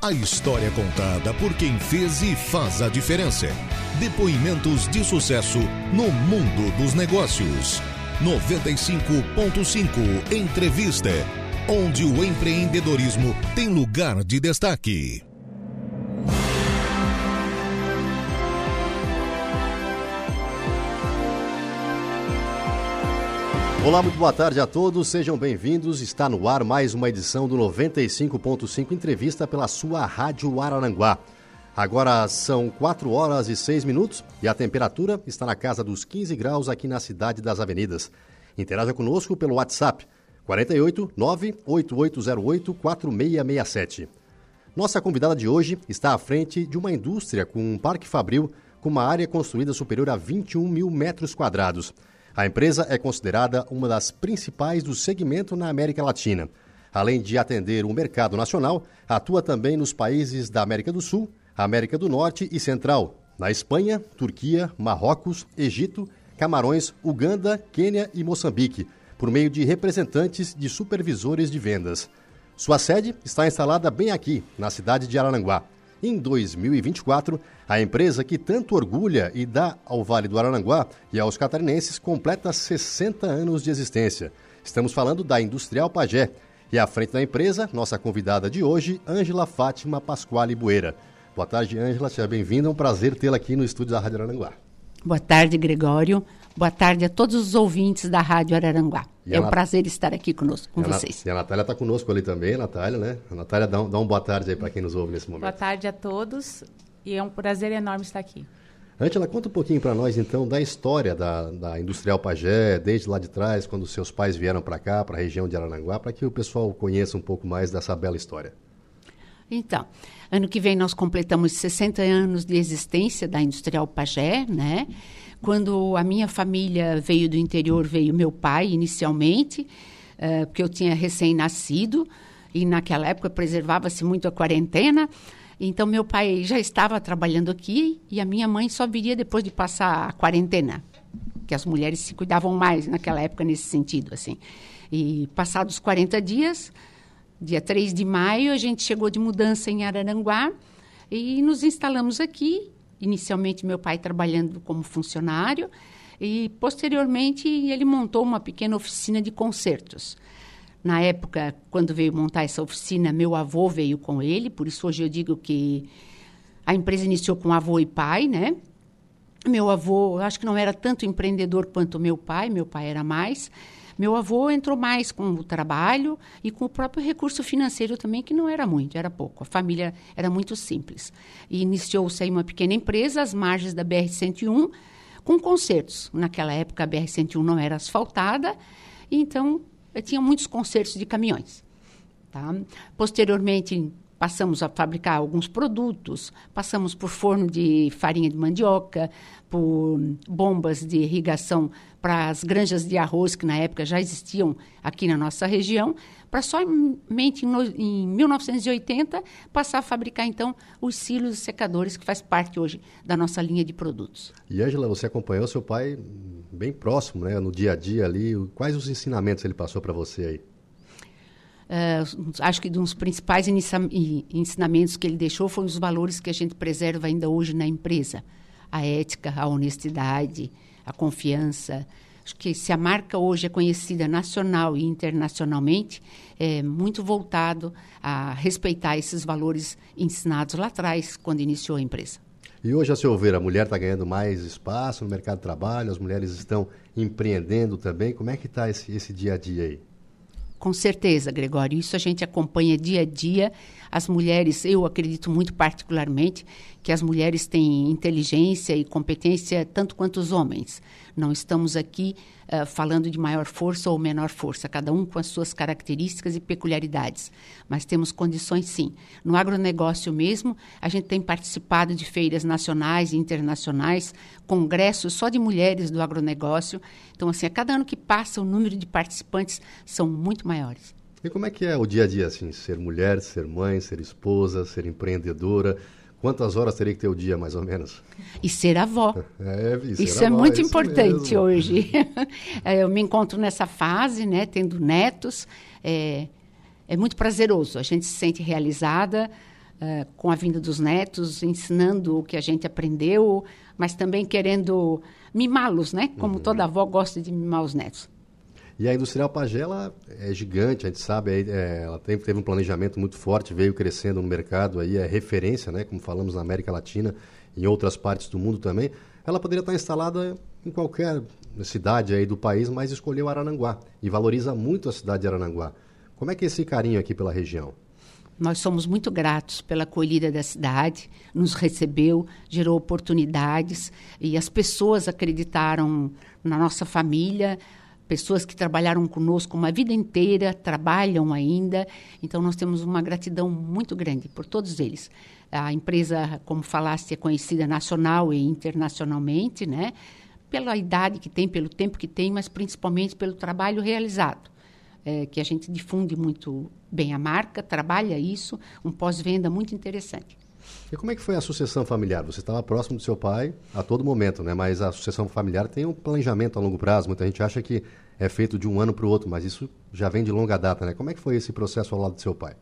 A história contada por quem fez e faz a diferença. Depoimentos de sucesso no mundo dos negócios. 95.5 Entrevista, onde o empreendedorismo tem lugar de destaque. Olá, muito boa tarde a todos, sejam bem-vindos. Está no ar mais uma edição do 95.5 Entrevista pela sua Rádio Araranguá. Agora são 4 horas e 6 minutos e a temperatura está na casa dos 15 graus aqui na cidade das avenidas. Interaja conosco pelo WhatsApp 48 98808 4667. Nossa convidada de hoje está à frente de uma indústria com um parque fabril com uma área construída superior a 21 mil metros quadrados. A empresa é considerada uma das principais do segmento na América Latina. Além de atender o mercado nacional, atua também nos países da América do Sul, América do Norte e Central, na Espanha, Turquia, Marrocos, Egito, Camarões, Uganda, Quênia e Moçambique, por meio de representantes de supervisores de vendas. Sua sede está instalada bem aqui, na cidade de Araranguá. Em 2024, a empresa que tanto orgulha e dá ao Vale do Araranguá e aos catarinenses completa 60 anos de existência. Estamos falando da Industrial Pagé. E à frente da empresa, nossa convidada de hoje, Ângela Fátima Pasquale Bueira. Boa tarde, Ângela. Seja bem-vinda. É um prazer tê-la aqui no estúdio da Rádio Araranguá. Boa tarde, Gregório. Boa tarde a todos os ouvintes da Rádio Araranguá. E é um Nat... prazer estar aqui conosco, com e vocês. E a Natália está conosco ali também, Natália, né? A Natália, dá um, dá um boa tarde aí para quem nos ouve nesse momento. Boa tarde a todos e é um prazer enorme estar aqui. Angela, conta um pouquinho para nós então da história da, da Industrial Pagé, desde lá de trás, quando seus pais vieram para cá, para a região de Araranguá, para que o pessoal conheça um pouco mais dessa bela história. Então, ano que vem nós completamos 60 anos de existência da Industrial Pagé, né? Quando a minha família veio do interior, veio meu pai inicialmente, uh, porque eu tinha recém-nascido e naquela época preservava-se muito a quarentena. Então meu pai já estava trabalhando aqui e a minha mãe só viria depois de passar a quarentena, que as mulheres se cuidavam mais naquela época nesse sentido, assim. E passados 40 dias, dia 3 de maio, a gente chegou de mudança em Araranguá e nos instalamos aqui inicialmente meu pai trabalhando como funcionário e posteriormente ele montou uma pequena oficina de concertos. Na época, quando veio montar essa oficina, meu avô veio com ele, por isso hoje eu digo que a empresa iniciou com avô e pai, né? Meu avô, acho que não era tanto empreendedor quanto meu pai, meu pai era mais. Meu avô entrou mais com o trabalho e com o próprio recurso financeiro também, que não era muito, era pouco. A família era muito simples. E iniciou-se aí uma pequena empresa às margens da BR-101, com concertos. Naquela época, a BR-101 não era asfaltada, então eh, tinha muitos concertos de caminhões. Tá? Posteriormente, passamos a fabricar alguns produtos, passamos por forno de farinha de mandioca, por bombas de irrigação para as granjas de arroz que na época já existiam aqui na nossa região, para somente em, em 1980 passar a fabricar então os silos e secadores que faz parte hoje da nossa linha de produtos. E Angela, você acompanhou seu pai bem próximo, né, no dia a dia ali. Quais os ensinamentos ele passou para você aí? Uh, acho que um dos principais ensinamentos que ele deixou foram os valores que a gente preserva ainda hoje na empresa a ética, a honestidade, a confiança. Acho que se a marca hoje é conhecida nacional e internacionalmente, é muito voltado a respeitar esses valores ensinados lá atrás, quando iniciou a empresa. E hoje, a seu ver, a mulher está ganhando mais espaço no mercado de trabalho, as mulheres estão empreendendo também. Como é que está esse, esse dia a dia aí? Com certeza, Gregório. Isso a gente acompanha dia a dia. As mulheres, eu acredito muito particularmente que as mulheres têm inteligência e competência tanto quanto os homens. Não estamos aqui uh, falando de maior força ou menor força, cada um com as suas características e peculiaridades. Mas temos condições sim. No agronegócio mesmo, a gente tem participado de feiras nacionais e internacionais, congressos só de mulheres do agronegócio. Então, assim, a cada ano que passa, o número de participantes são muito maiores. E como é que é o dia a dia, assim, ser mulher, ser mãe, ser esposa, ser empreendedora? Quantas horas teria que ter o dia, mais ou menos? E ser avó. É, e ser isso é avó, é muito isso importante mesmo. hoje. É, eu me encontro nessa fase, né, tendo netos. É, é muito prazeroso. A gente se sente realizada. uh, com a vinda dos netos, ensinando o que a gente aprendeu, mas também querendo mimá-los, né? Como uhum. toda avó gosta de mimar os netos. E a Industrial Pagela é gigante, a gente sabe, é, ela teve, teve um planejamento muito forte, veio crescendo no mercado, aí é referência, né, como falamos na América Latina, em outras partes do mundo também. Ela poderia estar instalada em qualquer cidade aí do país, mas escolheu Arananguá e valoriza muito a cidade de Arananguá. Como é que é esse carinho aqui pela região? Nós somos muito gratos pela acolhida da cidade, nos recebeu, gerou oportunidades e as pessoas acreditaram na nossa família, pessoas que trabalharam conosco uma vida inteira, trabalham ainda. Então, nós temos uma gratidão muito grande por todos eles. A empresa, como falaste, é conhecida nacional e internacionalmente, né? Pela idade que tem, pelo tempo que tem, mas principalmente pelo trabalho realizado. É, que a gente difunde muito bem a marca, trabalha isso, um pós-venda muito interessante. E como é que foi a sucessão familiar? Você estava próximo do seu pai a todo momento, né? Mas a sucessão familiar tem um planejamento a longo prazo. Muita gente acha que é feito de um ano para o outro, mas isso já vem de longa data, né? Como é que foi esse processo ao lado do seu pai?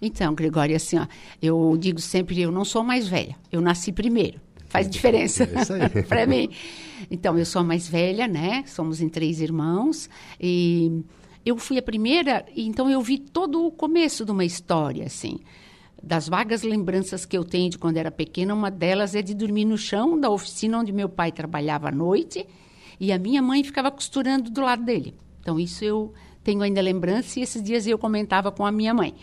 Então, Gregório, assim, ó, eu digo sempre, eu não sou mais velha, eu nasci primeiro. Faz diferença é para mim. Então, eu sou a mais velha, né? Somos em três irmãos e eu fui a primeira, então eu vi todo o começo de uma história, assim das vagas lembranças que eu tenho de quando era pequena, uma delas é de dormir no chão da oficina onde meu pai trabalhava à noite e a minha mãe ficava costurando do lado dele. Então, isso eu tenho ainda lembrança e esses dias eu comentava com a minha mãe.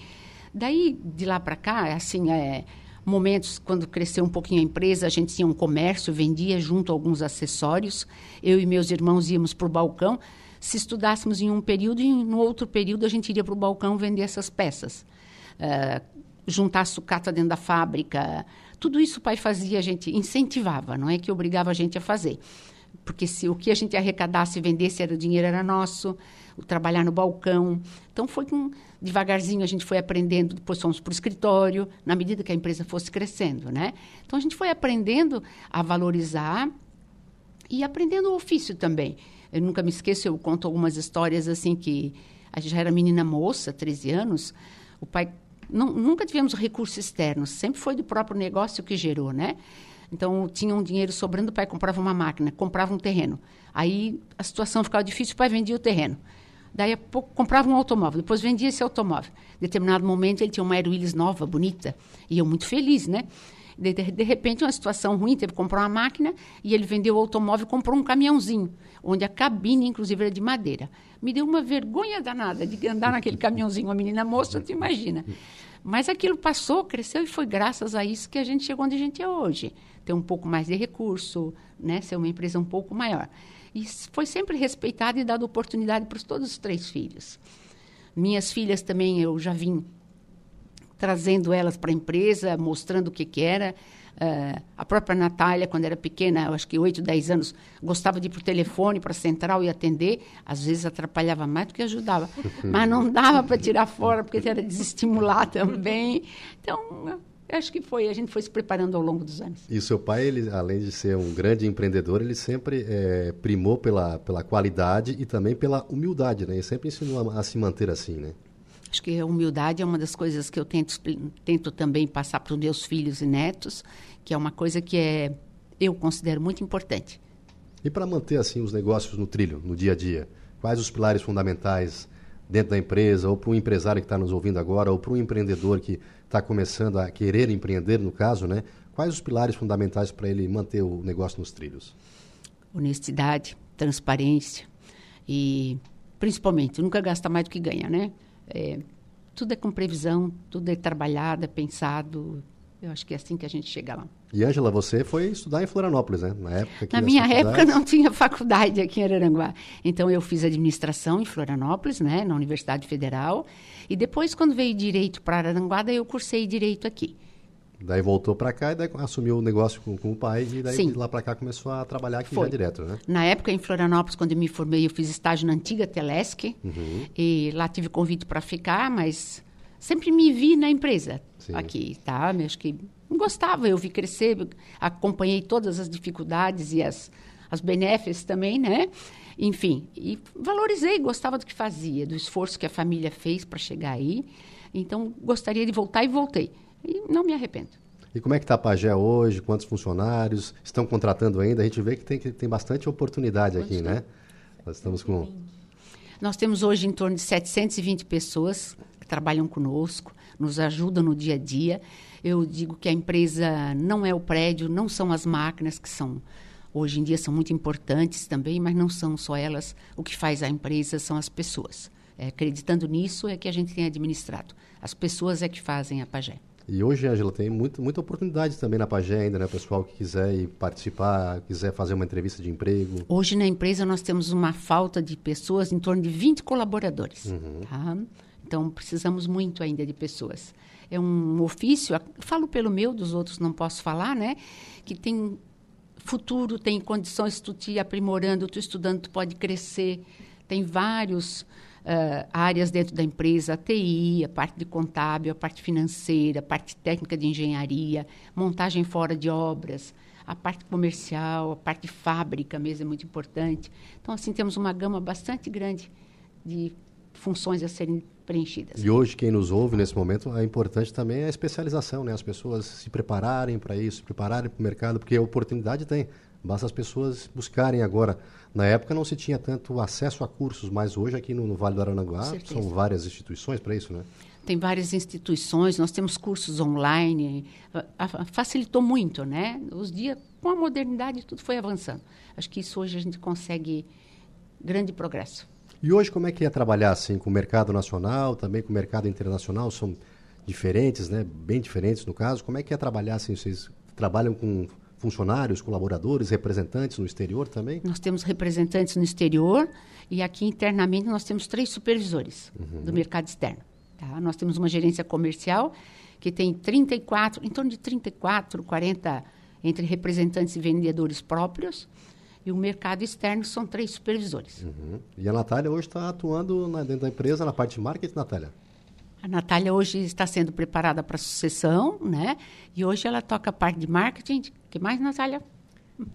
Daí, de lá para cá, assim, é, momentos quando cresceu um pouquinho a empresa, a gente tinha um comércio, vendia junto alguns acessórios. Eu e meus irmãos íamos para o balcão. Se estudássemos em um período e no outro período a gente iria para o balcão vender essas peças. Uh, juntar sucata dentro da fábrica. Tudo isso o pai fazia, a gente incentivava, não é que obrigava a gente a fazer. Porque se o que a gente arrecadasse e vendesse era o dinheiro era nosso, o trabalhar no balcão. Então foi com devagarzinho a gente foi aprendendo, depois fomos para o escritório, na medida que a empresa fosse crescendo, né? Então a gente foi aprendendo a valorizar e aprendendo o ofício também. Eu nunca me esqueço, eu conto algumas histórias assim que a gente já era menina moça, 13 anos, o pai nunca tivemos recursos externos, sempre foi do próprio negócio que gerou, né? Então, tinha um dinheiro sobrando, o pai comprava uma máquina, comprava um terreno. Aí a situação ficava difícil, o pai vendia o terreno. Daí a pouco comprava um automóvel, depois vendia esse automóvel. Em determinado momento ele tinha uma Aerowilis nova, bonita, e eu muito feliz, né? De, de, de, repente, uma situação ruim, teve que comprar uma máquina e ele vendeu o automóvel e comprou um caminhãozinho, onde a cabine, inclusive, era de madeira. Me deu uma vergonha danada de andar naquele caminhãozinho, uma menina moça, tu imagina. Mas aquilo passou, cresceu e foi graças a isso que a gente chegou onde a gente é hoje. Ter um pouco mais de recurso, né? ser uma empresa um pouco maior. E foi sempre respeitado e dado oportunidade para todos os três filhos. Minhas filhas também, eu já vim trazendo elas para a empresa, mostrando o que, que era. Uh, a própria Natália, quando era pequena, eu acho que 8, 10 anos, gostava de ir para o telefone, para a central e atender. Às vezes atrapalhava mais do que ajudava. Mas não dava para tirar fora, porque era desestimular também. Então, acho que foi, a gente foi se preparando ao longo dos anos. E o seu pai, ele, além de ser um grande empreendedor, ele sempre é, primou pela, pela qualidade e também pela humildade, né? Ele sempre ensinou a, a se manter assim, né? Acho que a humildade é uma das coisas que eu tento, tento também passar para os meus filhos e netos, que é uma coisa que é, eu considero muito importante. E para manter assim os negócios no trilho, no dia a dia, quais os pilares fundamentais dentro da empresa, ou para um empresário que está nos ouvindo agora, ou para um empreendedor que está começando a querer empreender, no caso, né? Quais os pilares fundamentais para ele manter o negócio nos trilhos? Honestidade, transparência e, principalmente, nunca gasta mais do que ganha, né? É, tudo é com previsão, tudo é trabalhado, é pensado. Eu acho que é assim que a gente chega lá. E, Ângela, você foi estudar em Florianópolis, né? Na, época Na minha época não tinha faculdade aqui em Araranguá. Então, eu fiz administração em Florianópolis, né? Na Universidade Federal. E depois, quando veio direito para Araranguá, daí eu cursei direito aqui. Daí voltou para cá e daí assumiu o negócio com, com o pai e daí Sim. lá para cá começou a trabalhar aqui Foi. já direto, né? Na época em Florianópolis, quando eu me formei, eu fiz estágio na antiga Telesc uhum. e lá tive convite para ficar, mas sempre me vi na empresa Sim. aqui, tá? Acho que gostava, eu vi crescer, acompanhei todas as dificuldades e as as benéficas também, né? Enfim, e valorizei, gostava do que fazia, do esforço que a família fez para chegar aí. Então, gostaria de voltar e voltei. E não me arrependo. E como é que está a Pagé hoje? Quantos funcionários? Estão contratando ainda? A gente vê que tem, que tem bastante oportunidade aqui, né? Nós estamos com... Nós temos hoje em torno de 720 pessoas que trabalham conosco, nos ajudam no dia a dia. Eu digo que a empresa não é o prédio, não são as máquinas que são hoje em dia são muito importantes também, mas não são só elas. O que faz a empresa são as pessoas. É, acreditando nisso é que a gente tem administrado. As pessoas é que fazem a Pagé. E hoje, Angela, tem muito, muita oportunidade também na Pagé ainda, né? Pessoal que quiser ir participar, quiser fazer uma entrevista de emprego. Hoje na empresa nós temos uma falta de pessoas, em torno de 20 colaboradores. Uhum. Tá? Então precisamos muito ainda de pessoas. É um ofício, falo pelo meu, dos outros não posso falar, né? Que tem futuro, tem condições, tu te aprimorando, tu estudando, tu pode crescer. Tem vários uh, áreas dentro da empresa, a TI, a parte de contábil, a parte financeira, a parte técnica de engenharia, montagem fora de obras, a parte comercial, a parte de fábrica mesmo é muito importante. Então, assim, temos uma gama bastante grande de funções a serem preenchidas. E hoje, quem nos ouve nesse momento, é importante também a especialização, né? As pessoas se prepararem para isso, se prepararem para o mercado, porque a oportunidade tem. Basta as pessoas buscarem agora. Na época não se tinha tanto acesso a cursos, mas hoje aqui no, no Vale do Aranaguá são várias instituições para isso, né? Tem várias instituições, nós temos cursos online, facilitou muito, né? Os dias, com a modernidade, tudo foi avançando. Acho que isso hoje a gente consegue grande progresso. E hoje como é que é trabalhar assim com o mercado nacional, também com o mercado internacional? São diferentes, né? Bem diferentes no caso. Como é que é trabalhar assim? Vocês trabalham com funcionários, colaboradores, representantes no exterior também? Nós temos representantes no exterior e aqui internamente nós temos três supervisores uhum. do mercado externo. Tá? Nós temos uma gerência comercial que tem 34, em torno de 34, 40 entre representantes e vendedores próprios. E o mercado externo são três supervisores. Uhum. E a Natália hoje está atuando na, dentro da empresa na parte de marketing, Natália? A Natália hoje está sendo preparada para a sucessão, né? E hoje ela toca a parte de marketing. O que mais, Natália?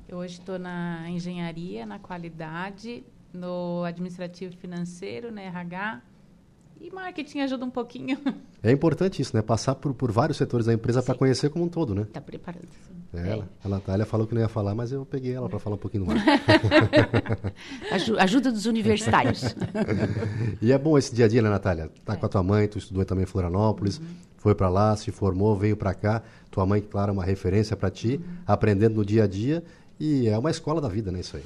Eu hoje estou na engenharia, na qualidade, no administrativo financeiro, na RH. E marketing ajuda um pouquinho. É importante isso, né? Passar por, por vários setores da empresa para conhecer como um todo, né? Está preparando. É, ela, a Natália falou que não ia falar, mas eu peguei ela para falar um pouquinho mais. Ajuda dos universitários. e é bom esse dia a dia, né, Natália? Tá é. com a tua mãe, tu estudou também em Florianópolis, uhum. Foi para lá, se formou, veio para cá. Tua mãe, claro, é uma referência para ti, uhum. aprendendo no dia a dia. E é uma escola da vida, né, isso aí.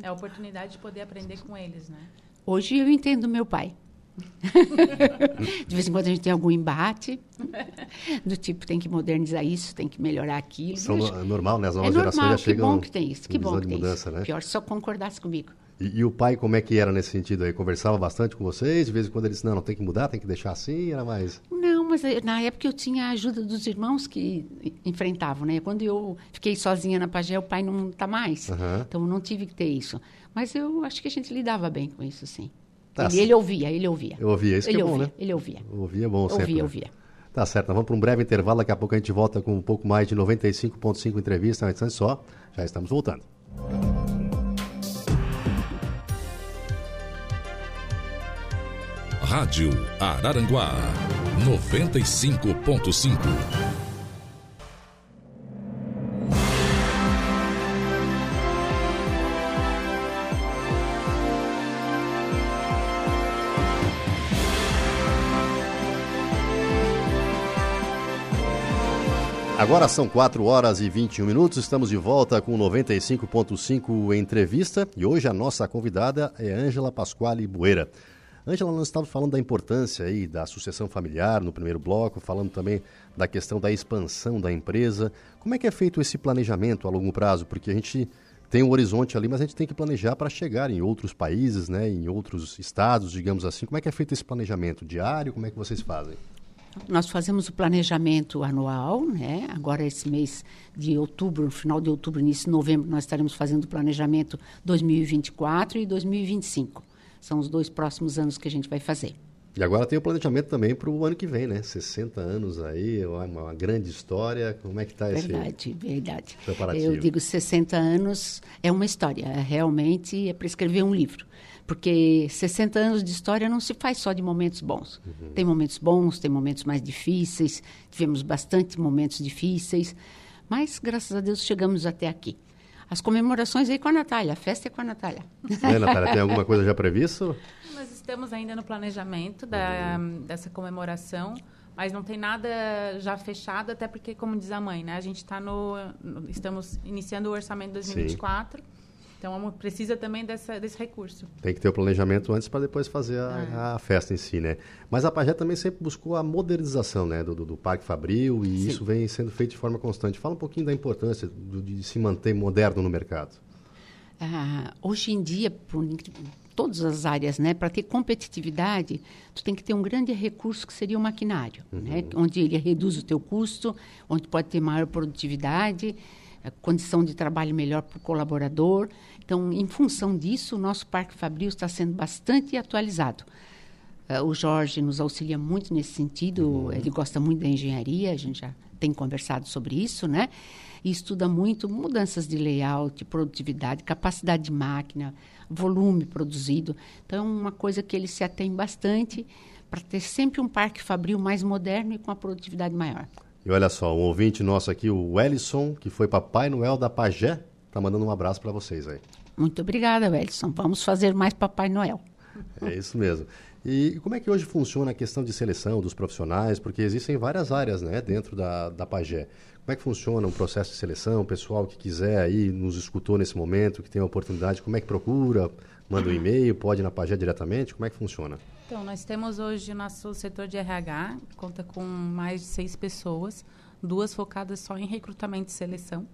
É. é a oportunidade de poder aprender com eles, né? Hoje eu entendo meu pai. de vez em quando a gente tem algum embate, do tipo, tem que modernizar isso, tem que melhorar aquilo. São é normal, né? As novas é normal, gerações já chegam. Que bom que tem isso, que bom que tem mudança, isso. Né? Pior se só concordasse comigo. E, e, o pai, como é que era nesse sentido aí? Conversava bastante com vocês? De vez em quando ele disse, não, não tem que mudar, tem que deixar assim? Era mais... Não, mas eh, na época eu tinha a ajuda dos irmãos que enfrentavam, né? Quando eu fiquei sozinha na Pagé, o pai não está mais. Uhum. Então, não tive que ter isso. Mas eu acho que a gente lidava bem com isso, sim. Tá ele, ele, ouvia, ele ouvia. Eu ouvia, isso ele que é ouvia, bom, né? Ele ouvia. Ouvia bom sempre. Ouvia, né? ouvia. Tá certo, nós vamos para um breve intervalo, daqui a pouco a gente volta com um pouco mais de 95.5 entrevista, mas antes só, já estamos voltando. Rádio Araranguá 95.5 Agora são 4 horas e 21 minutos, estamos de volta com 95.5 entrevista e hoje a nossa convidada é Ângela Pasquale Bueira. Ângela, nós estávamos falando da importância aí da sucessão familiar no primeiro bloco, falando também da questão da expansão da empresa. Como é que é feito esse planejamento a longo prazo? Porque a gente tem um horizonte ali, mas a gente tem que planejar para chegar em outros países, né, em outros estados, digamos assim. Como é que é feito esse planejamento diário? Como é que vocês fazem? Nós fazemos o planejamento anual, né? Agora esse mês de outubro, final de outubro, início de novembro, nós estaremos fazendo o planejamento 2024 e 2025. São os dois próximos anos que a gente vai fazer. E agora tem o planejamento também para o ano que vem, né? 60 anos aí, uma, uma grande história. Como é que está esse Verdade, verdade. preparativo? Eu digo 60 anos é uma história, é realmente é para escrever um livro. Porque 60 anos de história não se faz só de momentos bons. Uhum. Tem momentos bons, tem momentos mais difíceis, tivemos bastante momentos difíceis, mas graças a Deus chegamos até aqui. As comemorações aí com a Natália, a festa é com a Natália. Né, Natália, tem alguma coisa já prevista? Nós estamos ainda no planejamento da, dessa comemoração, mas não tem nada já fechado, até porque, como diz a mãe, né? A gente está no, no- Estamos iniciando o orçamento 2024. Então, precisa também dessa, desse recurso. Tem que ter o planejamento antes para depois fazer a, a festa em si, né? Mas a Pajé também sempre buscou a modernização, né, do, do- do Parque Fabril e Sim. isso vem sendo feito de forma constante. Fala um pouquinho da importância do- de se manter moderno no mercado. Ah, hoje em dia, por todas as áreas, né, para ter competitividade, tu tem que ter um grande recurso que seria o maquinário, né, onde ele reduz o teu custo, onde pode ter maior produtividade, condição de trabalho melhor para o colaborador. Então, em função disso, o nosso Parque Fabril está sendo bastante atualizado. Eh, o Jorge nos auxilia muito nesse sentido, ele gosta muito da engenharia, a gente já tem conversado sobre isso, né? E estuda muito mudanças de layout, produtividade, capacidade de máquina, volume produzido. Então, é uma coisa que ele se atém bastante para ter sempre um parque fabril mais moderno e com a produtividade maior. E olha só, um ouvinte nosso aqui, o Wellison, que foi Papai Noel da Pajé, tá mandando um abraço para vocês aí. Muito obrigada, Welson. Vamos fazer mais Papai Noel. É isso mesmo. E como é que hoje funciona a questão de seleção dos profissionais? Porque existem várias áreas né, dentro da, da Pagé. Como é que funciona o processo de seleção? O pessoal que quiser aí, nos escutou nesse momento, que tem a oportunidade, como é que procura? Manda um e-mail, pode ir na Pagé diretamente? Como é que funciona? Então, nós temos hoje o nosso setor de RH, que conta com mais de seis pessoas, duas focadas só em recrutamento e seleção.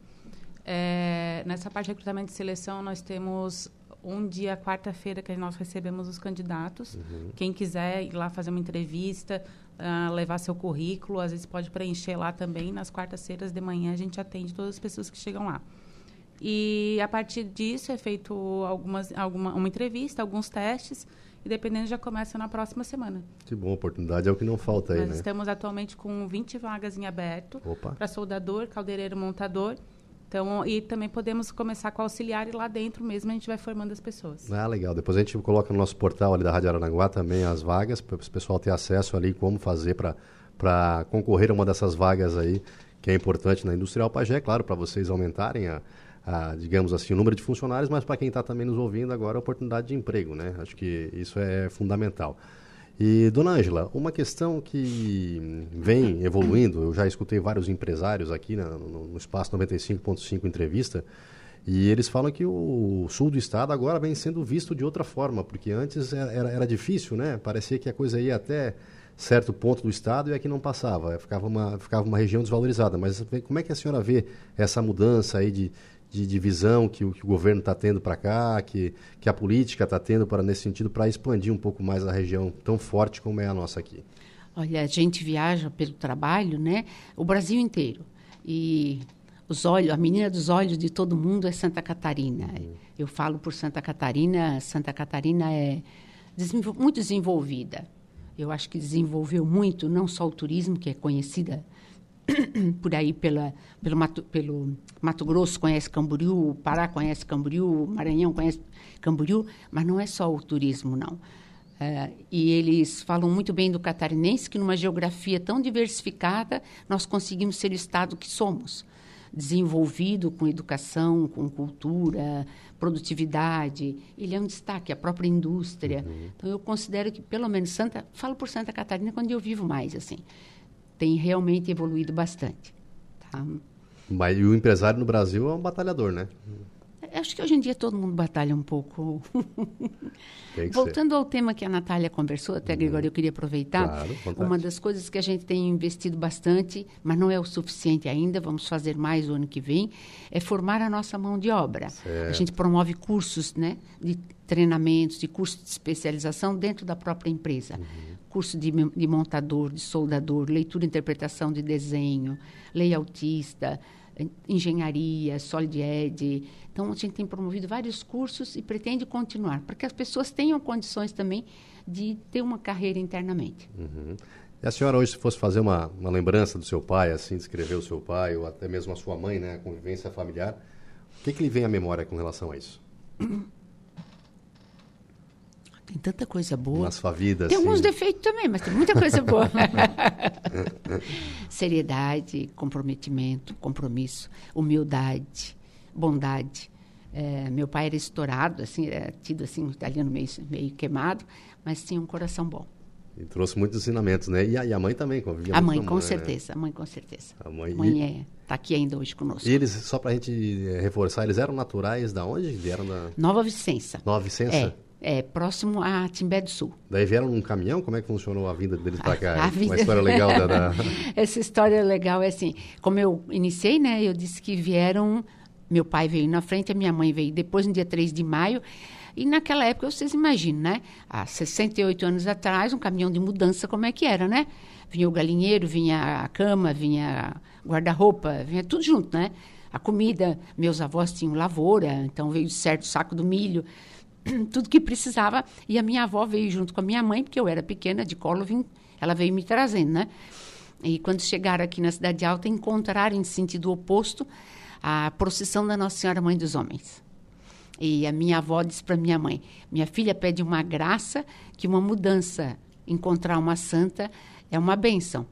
É, nessa parte de recrutamento e seleção, nós temos um dia, quarta-feira, que nós recebemos os candidatos. Quem quiser ir lá fazer uma entrevista, ah, levar seu currículo, às vezes pode preencher lá também. Nas quartas-feiras de manhã, a gente atende todas as pessoas que chegam lá. E a partir disso é feito algumas, alguma, uma entrevista, alguns testes, e dependendo já começa na próxima semana. Que bom, oportunidade é o que não falta aí, Nós né? estamos atualmente com 20 vagas em aberto para soldador, caldeireiro, montador. Então, e também podemos começar com auxiliar e lá dentro mesmo a gente vai formando as pessoas. Ah, legal. Depois a gente coloca no nosso portal ali da Rádio Aranaguá também as vagas, para o pessoal ter acesso ali como fazer para concorrer a uma dessas vagas aí, que é importante na Industrial Pagé, claro, para vocês aumentarem a, a, digamos assim, o número de funcionários, mas para quem está também nos ouvindo agora, a oportunidade de emprego, né? Acho que isso é fundamental. E, dona Ângela, uma questão que vem evoluindo, eu já escutei vários empresários aqui na- no, no Espaço 95.5 Entrevista, e eles falam que o sul do estado agora vem sendo visto de outra forma, porque antes era, era, era difícil, né? Parecia que a coisa ia até certo ponto do estado e aqui não passava, ficava uma, ficava uma região desvalorizada. Mas como é que a senhora vê essa mudança aí de, de, de visão que o, que o governo está tendo para cá, que, que a política está tendo para nesse sentido para expandir um pouco mais a região tão forte como é a nossa aqui? Olha, a gente viaja pelo trabalho, né? O Brasil inteiro. E os olhos, a menina dos olhos de todo mundo é Santa Catarina. Eu falo por Santa Catarina, Santa Catarina é muito desenvolvida. Eu acho que desenvolveu muito, não só o turismo, que é conhecida por aí pela, pelo, Mato, pelo Mato Grosso conhece Camboriú, Pará conhece Camboriú, Maranhão conhece Camboriú, mas não é só o turismo, não. Eh, e eles falam muito bem do catarinense, que numa geografia tão diversificada, nós conseguimos ser o estado que somos. Desenvolvido com educação, com cultura, produtividade. Ele é um destaque, a própria indústria. Então, eu considero que, pelo menos, Santa... Falo por Santa Catarina quando eu vivo mais, assim. Tem realmente evoluído bastante. Tá? Mas o empresário no Brasil é um batalhador, né? Acho que hoje em dia todo mundo batalha um pouco. Que ser. Voltando ao tema que a Natália conversou, até, Gregório, eu queria aproveitar. Claro, uma das coisas que a gente tem investido bastante, mas não é o suficiente ainda, vamos fazer mais o ano que vem, é formar a nossa mão de obra. A gente promove cursos né, de treinamentos, de cursos de especialização dentro da própria empresa. Curso de, de montador, de soldador, leitura e interpretação de desenho, layoutista, en- engenharia, solid ed. Então, a gente tem promovido vários cursos e pretende continuar, para que as pessoas tenham condições também de ter uma carreira internamente. Uhum. E a senhora hoje, se fosse fazer uma, uma lembrança do seu pai, assim, descrever o seu pai, ou até mesmo a sua mãe, né, a convivência familiar, o que, que lhe vem à memória com relação a isso? Tem tanta coisa boa. Na sua vida, Tem assim. alguns defeitos também, mas tem muita coisa boa. Seriedade, comprometimento, compromisso, humildade, bondade. É, meu pai era estourado, assim, era tido assim, um italiano meio, meio queimado, mas tinha um coração bom. E trouxe muitos ensinamentos, né? E a, e a mãe também convivia A mãe, com né? certeza, a mãe, com certeza. A mãe, A mãe e, é, tá aqui ainda hoje conosco. e eles, só pra gente eh, reforçar, eles eram naturais da onde? Vieram da Nova Vicença. Nova Vicença? É, é, próximo a Timbé do Sul. Daí vieram num caminhão? Como é que funcionou a vinda deles para cá? A vida- Uma história legal da... da... Essa história legal é assim, como eu iniciei, né, eu disse que vieram, meu pai veio na frente, a minha mãe veio depois, no dia 3 de maio, e naquela época, vocês imaginam, né, há 68 anos atrás, um caminhão de mudança, como é que era, né? Vinha o galinheiro, vinha a cama, vinha guarda-roupa, vinha tudo junto, né? A comida, meus avós tinham lavoura, então veio certo saco do milho, tudo que precisava. E a minha avó veio junto com a minha mãe, porque eu era pequena, de colo, vim, ela veio me trazendo, né? E quando chegaram aqui na Cidade Alta, encontraram em sentido oposto a procissão da Nossa Senhora Mãe dos Homens. E a minha avó disse para minha mãe: Minha filha pede uma graça, que uma mudança, encontrar uma santa, é uma bênção.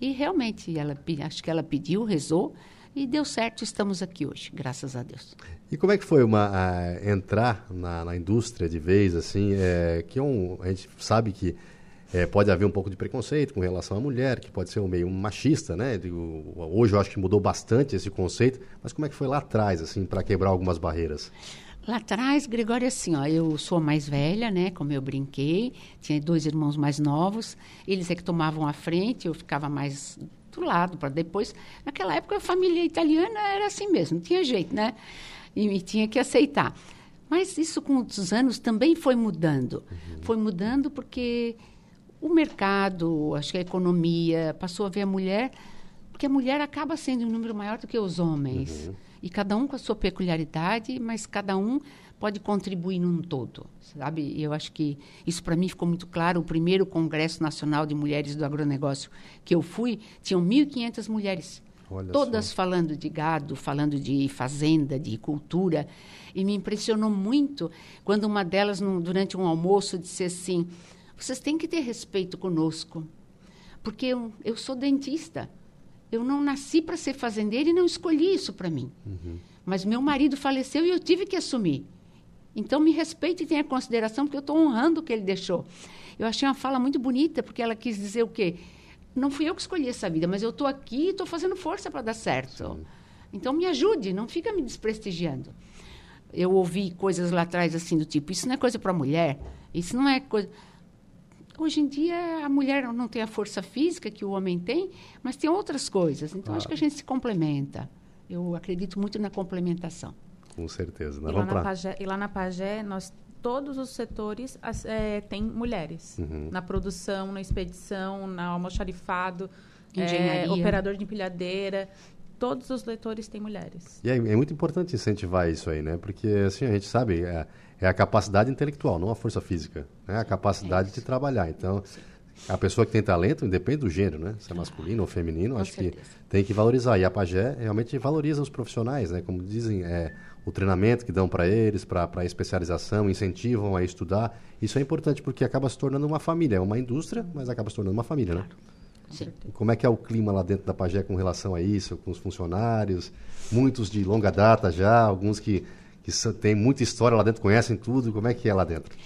E realmente, ela, acho que ela pediu, rezou, e deu certo, estamos aqui hoje, graças a Deus. E como é que foi uma, a- entrar na, na indústria de vez, assim, é, que é um, a gente sabe que é, pode haver um pouco de preconceito com relação à mulher, que pode ser um meio machista, né? Digo, hoje eu acho que mudou bastante esse conceito, mas como é que foi lá atrás, assim, para quebrar algumas barreiras? Lá atrás, Gregório, assim, ó, eu sou a mais velha, né? Como eu brinquei, tinha dois irmãos mais novos, eles é que tomavam a frente, eu ficava mais do lado para depois. Naquela época, a família italiana era assim mesmo, não tinha jeito, né? E, e tinha que aceitar. Mas isso, com os anos, também foi mudando. Foi mudando porque o mercado, acho que a economia, passou a ver a mulher, porque a mulher acaba sendo um número maior do que os homens. E cada um com a sua peculiaridade, mas cada um pode contribuir num todo, sabe? Eu acho que isso para mim ficou muito claro. O primeiro Congresso Nacional de Mulheres do Agronegócio que eu fui, tinham 1.500 mulheres. Olha Todas falando de gado, falando de fazenda, de cultura. E me impressionou muito quando uma delas, num- durante um almoço, disse assim: vocês têm que ter respeito conosco, porque eu, eu sou dentista. Eu não nasci para ser fazendeira e não escolhi isso para mim. Mas meu marido faleceu e eu tive que assumir. Então me respeite e tenha consideração, porque eu estou honrando o que ele deixou. Eu achei uma fala muito bonita, porque ela quis dizer o quê? Não fui eu que escolhi essa vida, mas eu estou aqui e estou fazendo força para dar certo. Então me ajude, não fica me desprestigiando. Eu ouvi coisas lá atrás assim do tipo, isso não é coisa para mulher, isso não é coisa. Hoje em dia a mulher não tem a força física que o homem tem, mas tem outras coisas. Então acho que a gente se complementa. Eu acredito muito na complementação. Com certeza. E Nós lá, pra... Pagé, e lá na Pagé, nós, todos os setores as- é, têm mulheres. Uhum. Na produção, na expedição, na almoxarifado, é, operador de empilhadeira. Todos os letores têm mulheres. E é, é muito importante incentivar isso aí, né? Porque, assim, a gente sabe, é, é a capacidade intelectual, não a força física. Né? A capacidade de trabalhar. Então, a pessoa que tem talento, independe do gênero, né? Se é masculino ou feminino, acho que certeza. tem que valorizar. E a Pagé realmente valoriza os profissionais, né? Como dizem, é, o treinamento que dão para eles, para a especialização, incentivam a estudar. Isso é importante porque acaba se tornando uma família. É uma indústria, mas acaba se tornando uma família, né? Sim. E Como é que é o clima lá dentro da Pagé com relação a isso, com os funcionários? Muitos de longa data já, alguns que, que são- têm muita história lá dentro, conhecem tudo. Como é que é lá dentro?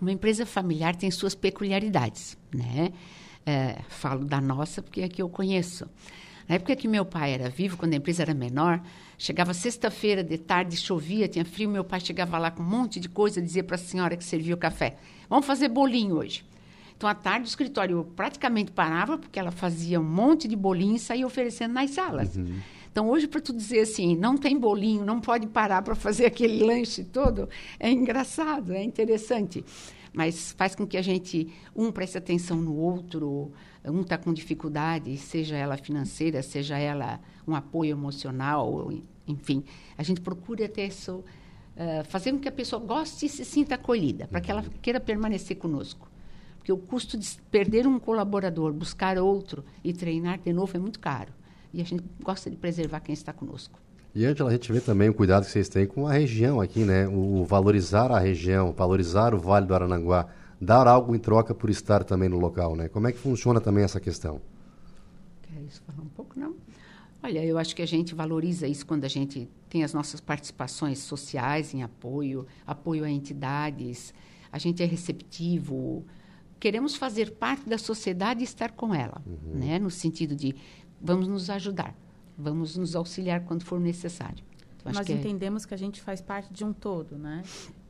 Uma empresa familiar tem suas peculiaridades, né? É, falo da nossa porque é que eu conheço. Na época que meu pai era vivo, quando a empresa era menor, chegava sexta-feira de tarde, chovia, tinha frio, meu pai chegava lá com um monte de coisa, dizia para a senhora que servia o café: "Vamos fazer bolinho hoje". Então, à tarde, o escritório praticamente parava, porque ela fazia um monte de bolinho e saía oferecendo nas salas. Então, hoje, para tu dizer assim, não tem bolinho, não pode parar para fazer aquele lanche todo, é engraçado, é interessante. Mas faz com que a gente, um preste atenção no outro, um está com dificuldade, seja ela financeira, seja ela um apoio emocional, enfim. A gente procura ter isso, eh, fazer com que a pessoa goste e se sinta acolhida, para que ela queira permanecer conosco. Porque o custo de perder um colaborador, buscar outro e treinar de novo é muito caro. E a gente gosta de preservar quem está conosco. E, Angela, a gente vê também o cuidado que vocês têm com a região aqui, né? O valorizar a região, valorizar o Vale do Arananguá, dar algo em troca por estar também no local, né? Como é que funciona também essa questão? Quer isso falar um pouco, não? Olha, eu acho que a gente valoriza isso quando a gente tem as nossas participações sociais em apoio, apoio a entidades, a gente é receptivo, queremos fazer parte da sociedade e estar com ela, uhum. né? No sentido de vamos nos ajudar, vamos nos auxiliar quando for necessário. Então, Nós que é entendemos é... que a gente faz parte de um todo, né?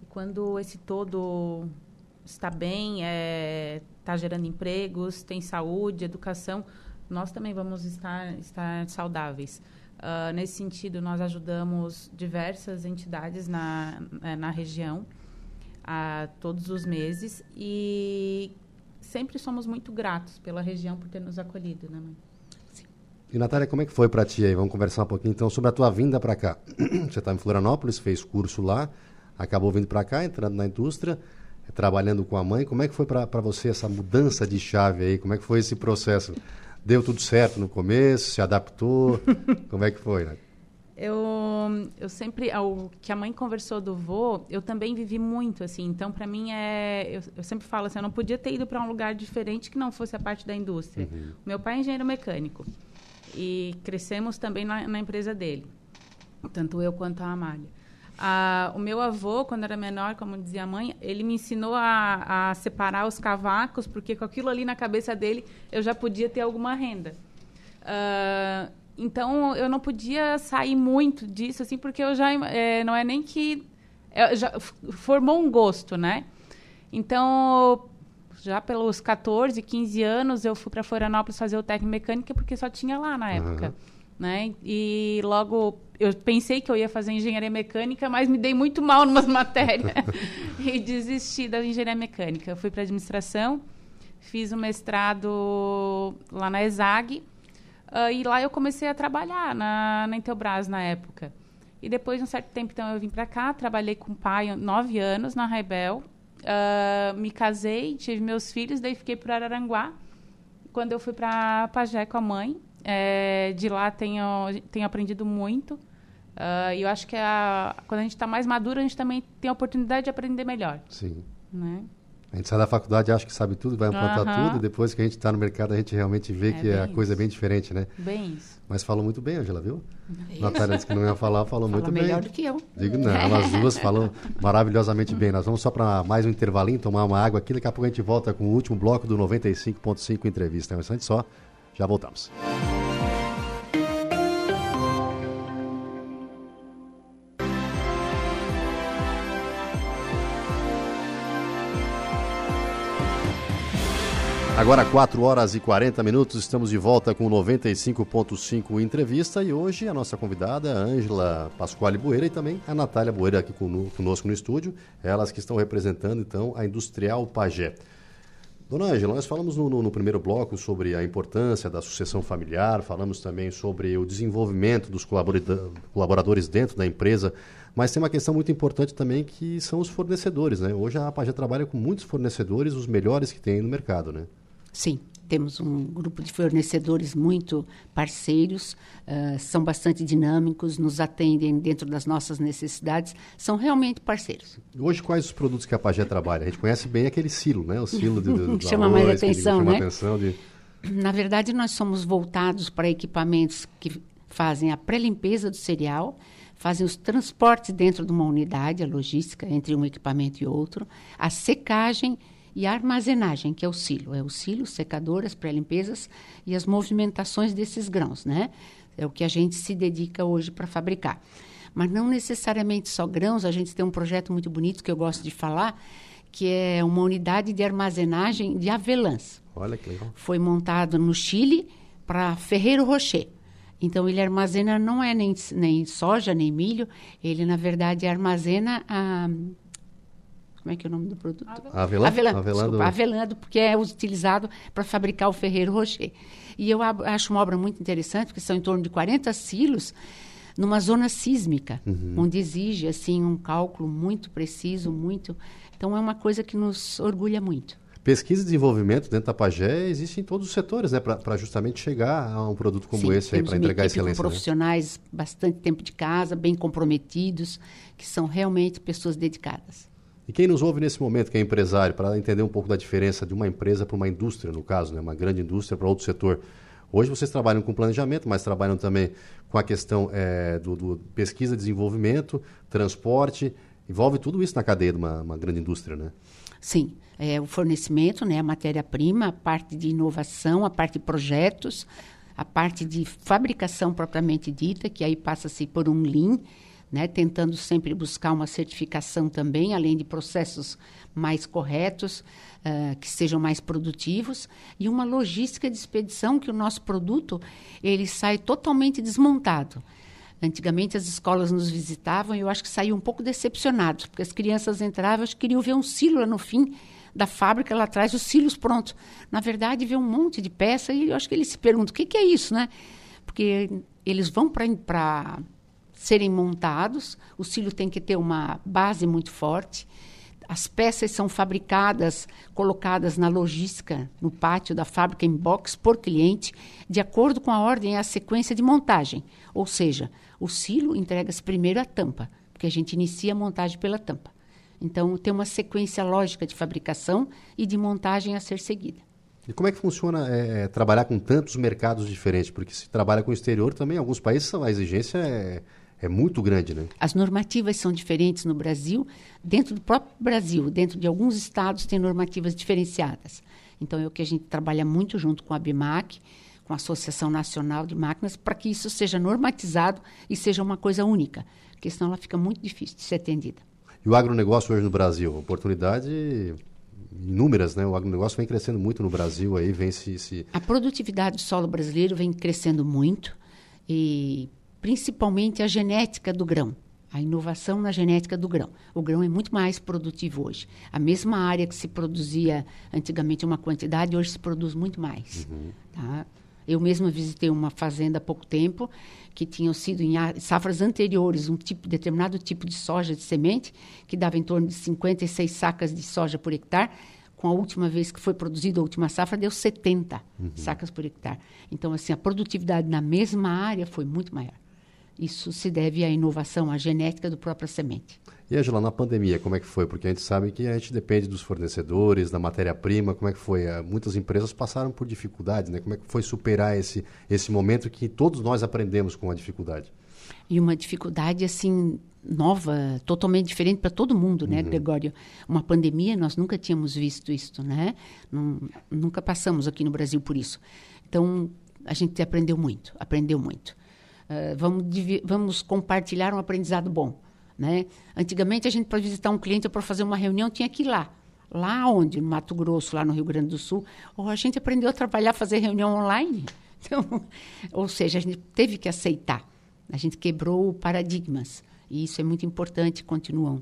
E quando esse todo está bem, está é, tá gerando empregos, tem saúde, educação, nós também vamos estar, estar saudáveis. Uh, nesse sentido, nós ajudamos diversas entidades na, eh, na região a todos os meses e sempre somos muito gratos pela região por ter nos acolhido, né, mãe? Sim. E Natália, como é que foi para ti aí? Vamos conversar um pouquinho então sobre a tua vinda para cá. Você está em Florianópolis, fez curso lá, acabou vindo para cá, entrando na indústria, trabalhando com a mãe. Como é que foi para você essa mudança de chave aí? Como é que foi esse processo? Deu tudo certo no começo? Se adaptou? Como é que foi, né? Eu, eu sempre, o que a mãe conversou do vô, eu também vivi muito, assim. Então, para mim, é, eu, eu, sempre falo assim, eu não podia ter ido para um lugar diferente que não fosse a parte da indústria. Uhum. Meu pai é engenheiro mecânico e crescemos também na, na empresa dele, tanto eu quanto a Amália. Ah, o meu avô, quando era menor, como dizia a mãe, ele me ensinou a, a, separar os cavacos, porque com aquilo ali na cabeça dele eu já podia ter alguma renda. Ah, então eu não podia sair muito disso, assim, porque eu já é, não é nem que é, já formou um gosto, né? Então já pelos 14, 15 anos eu fui para Florianópolis fazer o técnico mecânica porque só tinha lá na época. Uhum né? E logo eu pensei que eu ia fazer engenharia mecânica, mas me dei muito mal em umas matérias e desisti da engenharia mecânica. Eu fui para administração, fiz o um mestrado lá na ESAG uh, e lá eu comecei a trabalhar na, na Intelbras na época. E depois de um certo tempo, então, eu vim para cá, trabalhei com o pai nove anos na Raibel, uh, me casei, tive meus filhos, daí fiquei por Araranguá. Quando eu fui para Pajé com a mãe, é, de lá tenho, tenho aprendido muito. Uh, e eu acho que a, quando a gente está mais maduro, a gente também tem a oportunidade de aprender melhor. Sim. Né? A gente sai da faculdade acha que sabe tudo, vai implantar tudo, e depois que a gente está no mercado, a gente realmente vê é que a coisa é bem diferente, né? Bem isso. Mas falou muito bem, Angela, viu? Isso. Natália disse que não ia falar, falou Fala muito melhor bem. melhor do que eu. Digo, não, elas duas falam maravilhosamente bem. Nós vamos só para mais um intervalinho, tomar uma água aqui, daqui a pouco a gente volta com o último bloco do 95.5 Entrevista. É um instante só, já voltamos. Agora 4 horas e 40 minutos, estamos de volta com 95.5 entrevista e hoje a nossa convidada, Ângela Pasquale Bueira e também a Natália Bueira aqui conosco no estúdio, elas que estão representando então a Industrial Pagé. Dona Ângela, nós falamos no, no, no, primeiro bloco sobre a importância da sucessão familiar, falamos também sobre o desenvolvimento dos colaboradores dentro da empresa, mas tem uma questão muito importante também que são os fornecedores, né? Hoje a Pagé trabalha com muitos fornecedores, os melhores que tem no mercado, né? Sim, temos um grupo de fornecedores muito parceiros, uh, são bastante dinâmicos, nos atendem dentro das nossas necessidades, são realmente parceiros. Hoje, quais os produtos que a Pagé trabalha? A gente conhece bem aquele silo, né? O silo de, de, chama arroz, mais atenção, chama né? Atenção de... Na verdade, nós somos voltados para equipamentos que fazem a pré-limpeza do cereal, fazem os transportes dentro de uma unidade, a logística entre um equipamento e outro, a secagem e a armazenagem, que é o silo. É o silo, secador, as pré-limpezas e as movimentações desses grãos, né? É o que a gente se dedica hoje para fabricar. Mas não necessariamente só grãos, a gente tem um projeto muito bonito que eu gosto de falar, que é uma unidade de armazenagem de avelãs. Olha que legal. Foi montado no Chile para Ferreiro Rocher. Então ele armazena não é nem, nem soja nem milho, ele na verdade armazena a como é que é o nome do produto? Avelã. Avelã, desculpa, avelã, porque é utilizado para fabricar o Ferreiro Rocher. E eu acho uma obra muito interessante, porque são em torno de 40 silos numa zona sísmica, uhum. onde exige assim um cálculo muito preciso, muito. Então é uma coisa que nos orgulha muito. Pesquisa e desenvolvimento dentro da Pagé existe em todos os setores, né? Para justamente chegar a um produto como Sim, esse aí, para entregar excelência. Com né? profissionais né? bastante tempo de casa, bem comprometidos, que são realmente pessoas dedicadas. E quem nos ouve nesse momento, que é empresário, para entender um pouco da diferença de uma empresa para uma indústria, no caso, né? uma grande indústria para outro setor. Hoje vocês trabalham com planejamento, mas trabalham também com a questão é, do, do, pesquisa, desenvolvimento, transporte. Envolve tudo isso na cadeia de uma, uma grande indústria, né? Sim. É, o fornecimento, né, a matéria-prima, a parte de inovação, a parte de projetos, a parte de fabricação propriamente dita, que aí passa-se por um Lean, né, tentando sempre buscar uma certificação também, além de processos mais corretos, uh, que sejam mais produtivos, e uma logística de expedição que o nosso produto ele sai totalmente desmontado. Antigamente as escolas nos visitavam e eu acho que saíam um pouco decepcionados, porque as crianças entravam e queriam ver um silo lá no fim da fábrica, lá atrás, os silos prontos. Na verdade, vê um monte de peça e eu acho que eles se perguntam, o que, que é isso, né? Porque eles vão para serem montados, o silo tem que ter uma base muito forte, as peças são fabricadas, colocadas na logística, no pátio da fábrica, em box, por cliente, de acordo com a ordem e a sequência de montagem. Ou seja, o silo entrega-se primeiro a tampa, porque a gente inicia a montagem pela tampa. Então, tem uma sequência lógica de fabricação e de montagem a ser seguida. E como é que funciona é, é trabalhar com tantos mercados diferentes? Porque se trabalha com o exterior também, em alguns países a exigência é, é muito grande, né? As normativas são diferentes no Brasil. Dentro do próprio Brasil, dentro de alguns estados, tem normativas diferenciadas. Então, é o que a gente trabalha muito junto com a BIMAC, com a Associação Nacional de Máquinas, para que isso seja normatizado e seja uma coisa única, porque senão ela fica muito difícil de ser atendida. E o agronegócio hoje no Brasil? Oportunidade inúmeras, né? O agronegócio vem crescendo muito no Brasil, aí vem se... se... A produtividade do solo brasileiro vem crescendo muito e principalmente a genética do grão, a inovação na genética do grão. O grão é muito mais produtivo hoje. A mesma área que se produzia antigamente uma quantidade, hoje se produz muito mais. Uhum. Tá? Eu mesma visitei uma fazenda há pouco tempo que tinham sido em safras anteriores um tipo determinado tipo de soja de semente que dava em torno de 56 sacas de soja por hectare. Com a última vez que foi produzida a última safra deu 70 uhum. sacas por hectare. Então assim a produtividade na mesma área foi muito maior. Isso se deve à inovação, à genética do próprio semente. E, Angela, na pandemia, como é que foi? Porque a gente sabe que a gente depende dos fornecedores, da matéria-prima, como é que foi? Ah, muitas empresas passaram por dificuldades, né? Como é que foi superar esse, esse momento que todos nós aprendemos com a dificuldade? E uma dificuldade, assim, nova, totalmente diferente para todo mundo, né, uhum. Gregório? Uma pandemia, nós nunca tínhamos visto isso, né? nunca passamos aqui no Brasil por isso. Então, a gente aprendeu muito, aprendeu muito. Uh, vamos, vamos compartilhar um aprendizado bom. Né? Antigamente, a gente, para visitar um cliente ou para fazer uma reunião, tinha que ir lá. Lá onde? No Mato Grosso, lá no Rio Grande do Sul. Ou a gente aprendeu a trabalhar, fazer reunião online. Então, ou seja, a gente teve que aceitar. A gente quebrou paradigmas. E isso é muito importante, continuam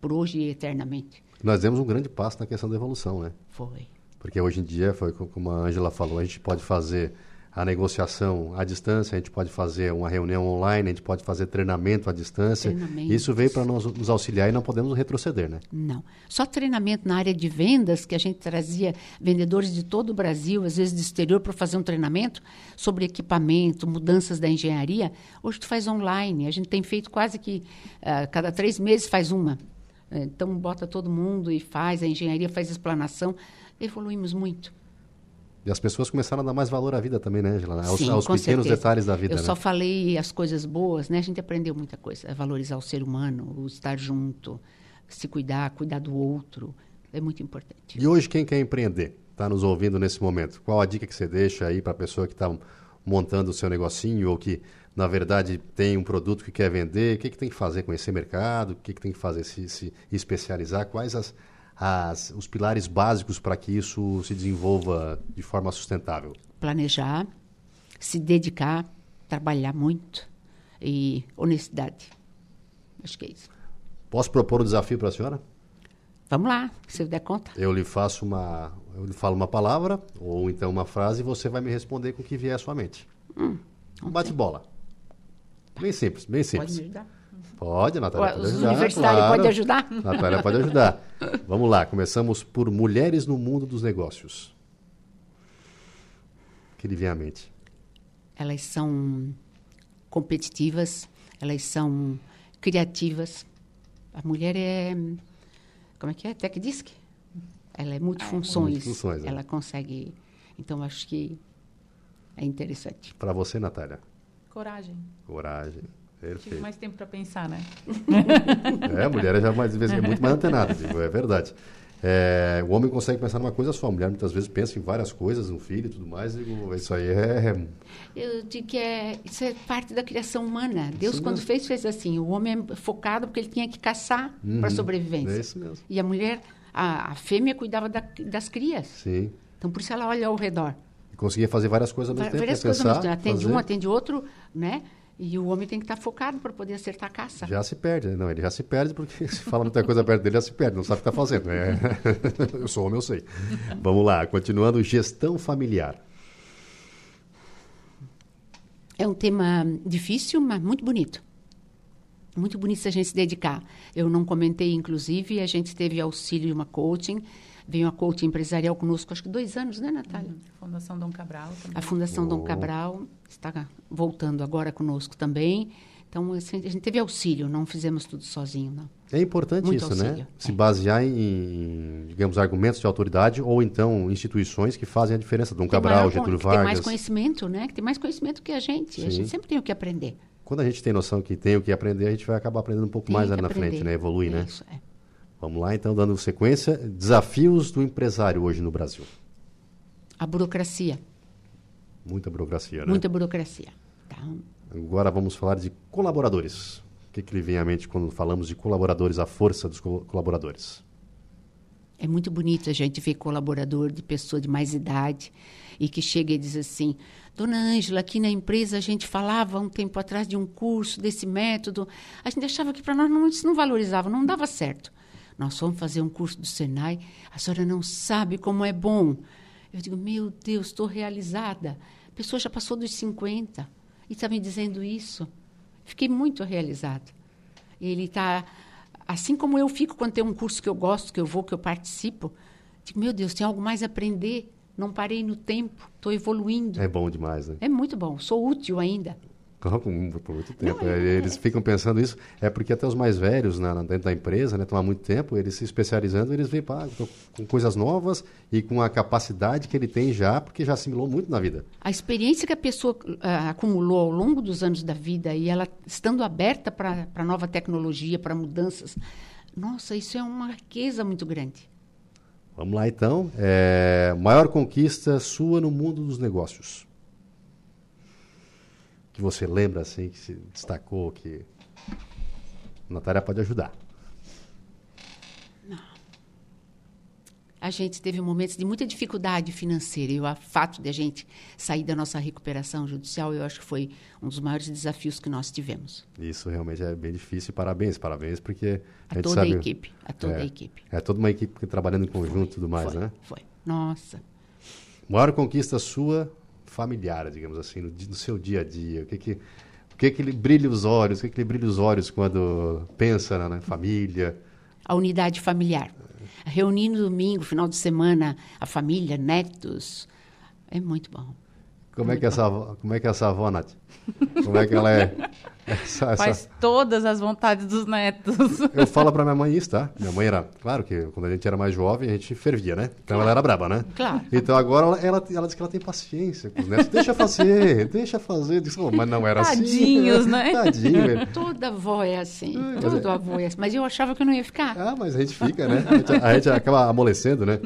por hoje e eternamente. Nós demos um grande passo na questão da evolução, né? Foi. Porque hoje em dia, foi como a Angela falou, a gente pode fazer a negociação à distância, a gente pode fazer uma reunião online, a gente pode fazer treinamento à distância. Isso veio para nos, nos auxiliar e não podemos retroceder, né? Não. Só treinamento na área de vendas, que a gente trazia vendedores de todo o Brasil, às vezes do exterior, para fazer um treinamento sobre equipamento, mudanças da engenharia. Hoje tu faz online. A gente tem feito quase que uh, cada três meses faz uma. Então bota todo mundo e faz, a engenharia faz explanação. Evoluímos muito. E as pessoas começaram a dar mais valor à vida também, né, Angela? Aos, Sim, aos pequenos certeza. detalhes da vida. Eu né? só falei as coisas boas, né? A gente aprendeu muita coisa. É valorizar o ser humano, o estar junto, se cuidar, cuidar do outro. É muito importante. E hoje, quem quer empreender, está nos ouvindo nesse momento, qual a dica que você deixa aí para a pessoa que está montando o seu negocinho ou que, na verdade, tem um produto que quer vender? O que, que tem que fazer? Conhecer mercado? O que, que tem que fazer? Se, se especializar? Quais as as, os pilares básicos para que isso se desenvolva de forma sustentável? Planejar, se dedicar, trabalhar muito e honestidade. Acho que é isso. Posso propor um desafio para a senhora? Vamos lá, se eu der conta. Eu lhe faço uma, eu lhe falo uma palavra ou então uma frase e você vai me responder com o que vier à sua mente. Hum, um bate-bola. Bem simples, bem simples. Pode me ajudar? Pode, Natália, pode Os ajudar. universitários claro. podem ajudar? Natália pode ajudar. Vamos lá, começamos por mulheres no mundo dos negócios. O que lhe vem à mente? Elas são competitivas, elas são criativas. A mulher é. Como é que é? Tech Disc? Ela é multifunções. Multifunções, é. Ela consegue. Então, acho que é interessante. Para você, Natália. Coragem. Coragem. Tive Perfeito. mais tempo para pensar, né? É, a mulher é já mais, é muito mais antenada, digo, é verdade. É, o homem consegue pensar numa coisa só, a mulher muitas vezes pensa em várias coisas, um filho e tudo mais, digo, isso aí é, Eu digo que é, isso é parte da criação humana. Deus, Isso quando mesmo. fez, fez assim. O homem é focado porque ele tinha que caçar para Uhum. sobrevivência. É isso mesmo. E a mulher, a, a fêmea, cuidava da- das crias. Sim. Então, por isso ela olha ao redor. E conseguia fazer várias coisas ao mesmo tempo. Várias coisas ao mesmo Pensar, tempo. Atende fazer. um, atende outro, né? E o homem tem que estar focado para poder acertar a caça. Já se perde, né? Não, ele já se perde porque se fala muita coisa perto dele, já se perde, não sabe o que está fazendo. né? eu sou homem, eu sei. Vamos lá, continuando, gestão familiar. É um tema difícil, mas muito bonito. Muito bonito se a gente se dedicar. Eu não comentei, inclusive, a gente teve auxílio de uma coaching. Veio uma coaching empresarial conosco, acho que dois anos, né, Natália? Fundação Dom Cabral também. A Fundação Dom Oh. Cabral está voltando agora conosco também. Então, assim, a gente teve auxílio, não fizemos tudo sozinho, não. É importante Muito isso, né? auxílio, Se é. basear em, digamos, argumentos de autoridade ou então instituições que fazem a diferença. Dom Cabral, maior Getúlio que tem mais Vargas. conhecimento, né? Que tem mais conhecimento que a gente. A Sim. gente sempre tem o que aprender. Quando a gente tem noção que tem o que aprender, a gente vai acabar aprendendo um pouco Tem mais ali na aprender. frente, né? Evolui, né? Isso, é. Vamos lá, então, dando sequência. Desafios do empresário hoje no Brasil. A burocracia. Muita burocracia, né? Muita burocracia. Tá? Agora vamos falar de colaboradores. O que, que lhe vem à mente quando falamos de colaboradores, a força dos co- colaboradores? É muito bonito a gente ver colaborador de pessoa de mais idade e que chega e diz assim: Dona Ângela, aqui na empresa a gente falava um tempo atrás de um curso desse método. A gente achava que para nós não, isso não valorizava, não dava certo. Nós fomos fazer um curso do Senai, a senhora não sabe como é bom. Eu digo: Meu Deus, estou realizada. A pessoa já passou dos 50 e está me dizendo isso. Fiquei muito realizada. Ele está. Assim como eu fico quando tem um curso que eu gosto, que eu vou, que eu participo, digo, meu Deus, tem algo mais a aprender. Não parei no tempo, estou evoluindo. É bom demais, né? É muito bom, sou útil ainda. Com- Por muito tempo. Não, É, é- Eles ficam pensando isso. É porque até os mais velhos, na, na- dentro da empresa, né, estão há muito tempo, eles se especializando, eles vêm pá, com coisas novas e com a capacidade que ele tem já, porque já assimilou muito na vida. A experiência que a pessoa ah, acumulou ao longo dos anos da vida e ela estando aberta para nova tecnologia, para mudanças, nossa, isso é uma riqueza muito grande. Vamos lá, então. É, maior conquista sua no mundo dos negócios? Que você lembra, assim, que se destacou, que... A Natália pode ajudar. A gente teve momentos de muita dificuldade financeira e o fato de a gente sair da nossa recuperação judicial, eu acho que foi um dos maiores desafios que nós tivemos. Isso realmente é bem difícil. Parabéns, parabéns, porque a, A toda sabe... a equipe, a toda é, a equipe. É toda uma equipe trabalhando em conjunto e tudo mais, foi, né? Foi. Nossa. Maior conquista sua familiar, digamos assim, no, no seu dia a dia. O que que, o que que lhe brilha os olhos? O que que lhe brilha os olhos quando pensa na, na família? A unidade familiar. Reunir no domingo, final de semana, a família, netos. É muito bom. Como é que é essa como é que é essa avó, Nath? Como é que ela é? Essa- essa- Faz todas as vontades dos netos. Eu falo pra minha mãe isso, tá? Minha mãe era, claro que quando a gente era mais jovem, a gente fervia, né? Então ela era braba, né? Claro. Então agora ela, ela, ela diz que ela tem paciência com os netos. Deixa fazer, deixa fazer. Diz, "Oh, mas não era Tadinhos, assim. né? Tadinho. Toda avó é assim. Ai, todo é- avô é assim. Mas eu achava que eu não ia ficar. Ah, mas a gente fica, né? A gente, a gente acaba amolecendo, né?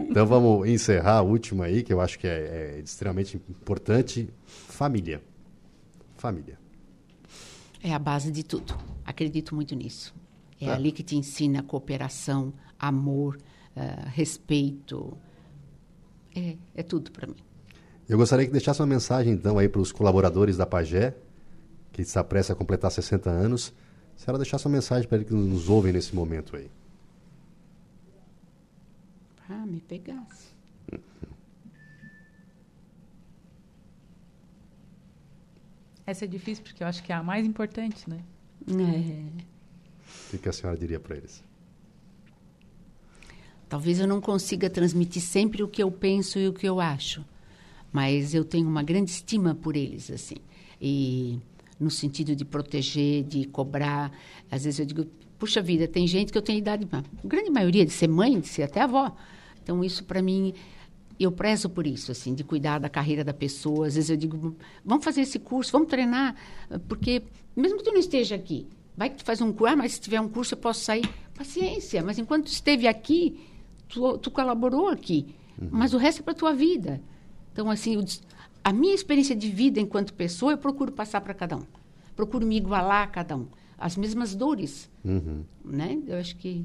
Então vamos encerrar a última aí, que eu acho que é, é extremamente importante. Família. Família. É a base de tudo. Acredito muito nisso. É Tá. ali que te ensina cooperação, amor, eh, respeito. É, é tudo para mim. Eu gostaria que deixasse uma mensagem, então, aí para os colaboradores da Pagé, que está prestes a completar 60 anos. Se ela deixasse uma mensagem para eles que nos ouvem nesse momento aí. Ah, me pegasse. Essa é difícil porque eu acho que é a mais importante, né? É. O que a senhora diria para eles? Talvez eu não consiga transmitir sempre o que eu penso e o que eu acho, mas eu tenho uma grande estima por eles, assim. E no sentido de proteger, de cobrar. Às vezes eu digo, puxa vida, tem gente que eu tenho idade, a grande maioria de ser mãe, de ser até avó. Então isso para mim eu prezo por isso, assim, de cuidar da carreira da pessoa. Às vezes eu digo, vamos fazer esse curso, vamos treinar, porque mesmo que tu não esteja aqui, vai que tu faz um curso, ah, mas se tiver um curso eu posso sair. Paciência, mas enquanto tu esteve aqui, tu, tu colaborou aqui, uhum. mas o resto é para tua vida. Então, assim, eu, a minha experiência de vida enquanto pessoa, eu procuro passar para cada um. Procuro me igualar a cada um. As mesmas dores, uhum. né? Eu acho que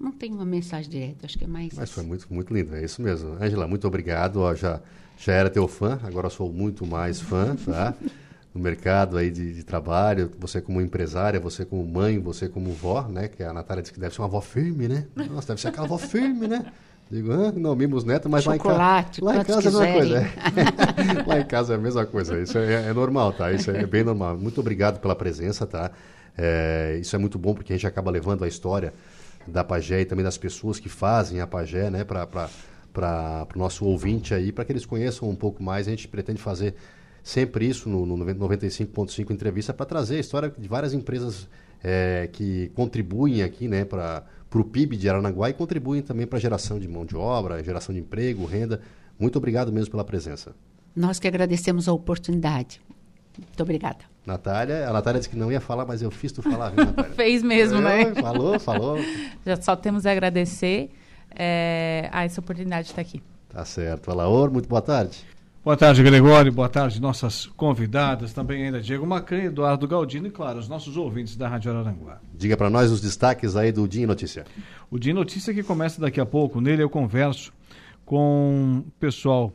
não tem uma mensagem direta, acho que é mais... Mas foi muito, muito lindo, é isso mesmo. Angela, muito obrigado. Ó, já, já era teu fã, agora sou muito mais fã, tá? no mercado aí de, de, trabalho, você como empresária, você como mãe, você como vó, né? Que a Natália disse que deve ser uma avó firme, né? Nossa, deve ser aquela avó firme, né? Digo, ah, não, mimos neto, mas Chocolate, lá em, ca... lá em casa é a mesma coisa. É. lá em casa é a mesma coisa, isso é, é, normal, tá? Isso é bem normal. Muito obrigado pela presença, tá? É, isso é muito bom porque a gente acaba levando a história da Pagé e também das pessoas que fazem a Pagé, né? Para o nosso ouvinte aí, para que eles conheçam um pouco mais. A gente pretende fazer sempre isso no, no 95.5 entrevista para trazer a história de várias empresas é, que contribuem aqui né, para o PIB de Aranaguá e contribuem também para a geração de mão de obra, geração de emprego, renda. Muito obrigado mesmo pela presença. Nós que agradecemos a oportunidade. Muito obrigada. Natália, a Natália disse que não ia falar, mas eu fiz tu falar, viu, Natália? Fez mesmo, é, né? Falou, falou. Já só temos a agradecer é, a essa oportunidade de estar aqui. Tá certo. Alaor, muito boa tarde. Boa tarde, Gregório. Boa tarde, nossas convidadas, também ainda Diego Macan, Eduardo Galdino e, claro, os nossos ouvintes da Rádio Araranguá. Diga para nós os destaques aí do Dia em Notícia. O Dia em Notícia que começa daqui a pouco. Nele eu converso com o pessoal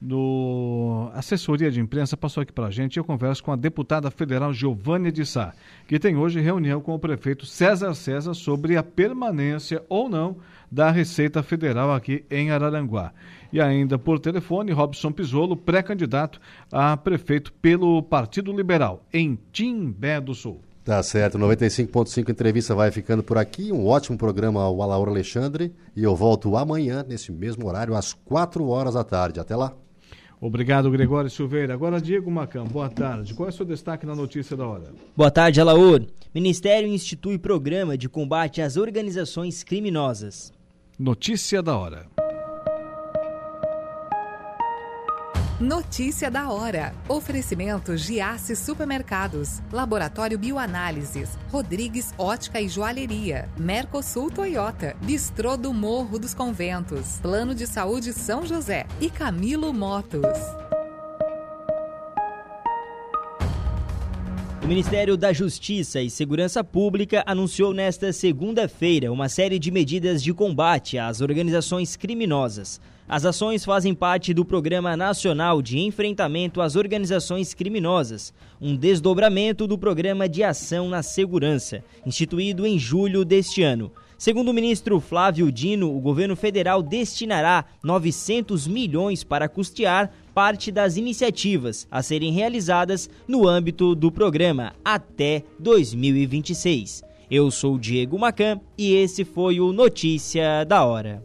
do assessoria de imprensa passou aqui para a gente. Eu converso com a deputada federal Giovânia de Sá, que tem hoje reunião com o prefeito César César sobre a permanência ou não da Receita Federal aqui em Araranguá. E ainda por telefone, Robson Pisolo, pré-candidato a prefeito pelo Partido Liberal, em Timbé do Sul. Tá certo, 95.5 entrevista vai ficando por aqui. Um ótimo programa ao Alaura Alexandre. E eu volto amanhã, nesse mesmo horário, às 4 horas da tarde. Até lá. Obrigado, Gregório Silveira. Agora, Diego Macam, boa tarde. Qual é o seu destaque na notícia da hora? Boa tarde, Alaor. Ministério institui programa de combate às organizações criminosas. Notícia da hora. Notícia da hora. Oferecimento Giasse Supermercados, Laboratório Bioanálises, Rodrigues Ótica e Joalheria, Mercosul Toyota, Bistrô do Morro dos Conventos, Plano de Saúde São José e Camilo Motos. O Ministério da Justiça e Segurança Pública anunciou nesta segunda-feira uma série de medidas de combate às organizações criminosas. As ações fazem parte do Programa Nacional de Enfrentamento às Organizações Criminosas, um desdobramento do Programa de Ação na Segurança, instituído em julho deste ano. Segundo o ministro Flávio Dino, o governo federal destinará 900 milhões para custear parte das iniciativas a serem realizadas no âmbito do programa até 2026. Eu sou Diego Macan e esse foi o Notícia da Hora.